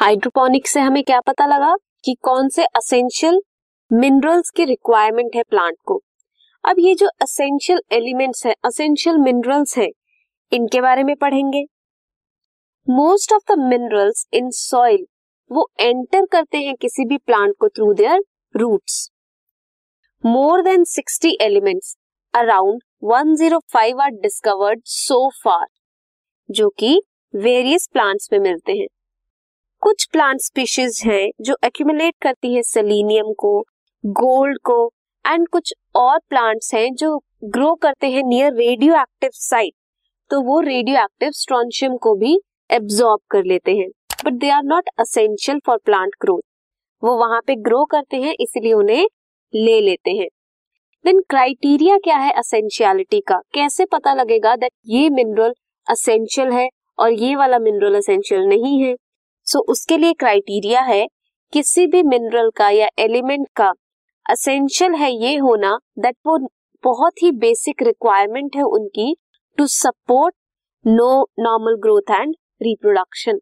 Hydroponics से हमें क्या पता लगा कि कौन से असेंशियल मिनरल्स की रिक्वायरमेंट है प्लांट को? अब ये जो असेंशियल एलिमेंट्स है असेंशियल मिनरल्स है, इनके बारे में पढ़ेंगे। Most of the minerals in soil वो एंटर करते हैं किसी भी प्लांट को through their roots more than 60 elements around 105 are discovered so far जो कि वेरियस प्लांट्स में मिलते हैं। कुछ प्लांट स्पीशीज हैं जो एक्यूमुलेट करती है सेलिनियम को गोल्ड को एंड कुछ और प्लांट्स हैं जो ग्रो करते हैं नियर रेडियो एक्टिव साइट तो वो रेडियो एक्टिव स्ट्रॉन्शियम को भी एब्जॉर्ब कर लेते हैं. But they are not essential for plant growth वो वहाँ पे ग्रो करते हैं, इसलिए उन्हें ले लेते हैं. देन क्राइटेरिया क्या है असेंशियलिटी का? कैसे पता लगेगा दैट ये मिनरल असेंशियल है और ये वाला मिनरल असेंशियल नहीं है? सो so, उसके लिए क्राइटेरिया है किसी भी मिनरल का या एलिमेंट का असेंशियल है ये होना दैट वो बहुत ही बेसिक रिक्वायरमेंट है उनकी to support no normal growth and reproduction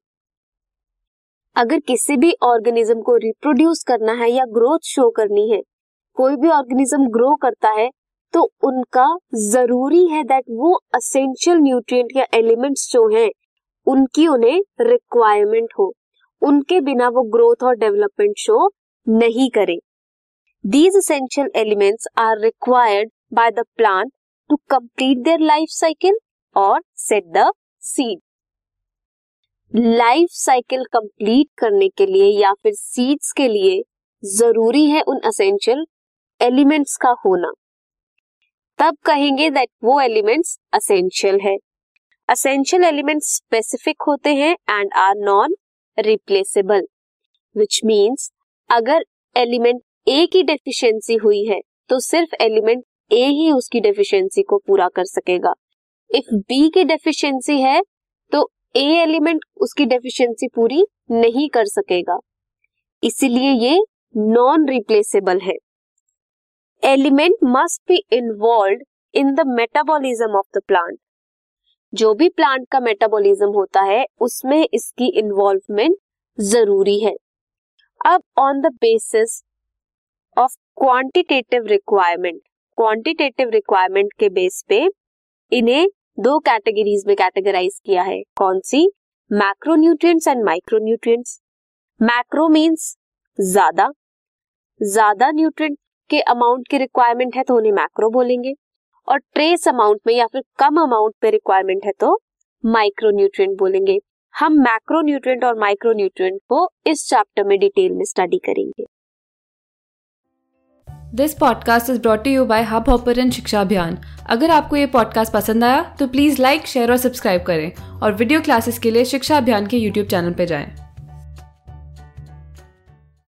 अगर किसी भी ऑर्गेनिज्म को रिप्रोड्यूस करना है या ग्रोथ शो करनी है कोई भी ऑर्गेनिज्म ग्रो करता है तो उनका ज़रूरी है दैट वो असेंशियल न्यूट्रिएंट या एलिमेंट्स जो हैं उनकी उन्हें रिक्वायरमेंट हो। उनके बिना वो ग्रोथ और डेवलपमेंट शो नहीं करे। These essential elements are required by the plant to complete their life cycle और set the seed life cycle complete करने के लिए या फिर सीड्स के लिए ज़रूरी है उन असेंशियल एलिमेंट्स का होना। तब कहेंगे दैट वो एलिमेंट्स असेंशियल है। असेंशियल एलिमेंट स्पेसिफिक होते हैं and are non replaceable which means अगर एलिमेंट ए की डेफिशिएंसी हुई है तो सिर्फ़ एलिमेंट ए ही उसकी डेफिशिएंसी को पूरा कर सकेगा। इफ़ बी की डेफिशिएंसी है तो ए एलिमेंट उसकी डेफिशिएंसी पूरी नहीं कर सकेगा। इसीलिए ये नॉन रिप्लेसेबल है। Element must be involve in the metabolism of the plant जो भी प्लांट का मेटाबॉलिज्म होता है, उसमें इसकी इन्वॉल्वमेंट ज़रूरी है। अब on the basis of quantitative requirement quantitative requirement के बेस पे इन्हें दो कैटेगरीज में कैटेगराइज किया है। कौन सी? Macronutrients and micronutrients macro means ज़्यादा। ज़्यादा न्यूट्रिएंट के अमाउंट की रिक्वायरमेंट है तो उन्हें मैक्रो बोलेंगे। और ट्रेस अमाउंट में या फिर कम अमाउंट पे रिक्वायरमेंट है तो माइक्रो न्यूट्रिएंट बोलेंगे। हम मैक्रो न्यूट्रिएंट और माइक्रो न्यूट्रिएंट को इस चैप्टर में डिटेल में स्टडी करेंगे। This podcast is brought you by Hubhopper शिक्षा अभियान अगर आपको ये पॉडकास्ट पसंद आया तो प्लीज़ लाइक शेयर और सब्सक्राइब करें। और वीडियो क्लासेस के लिए शिक्षा अभियान के यूट्यूब चैनल पर जाएँ।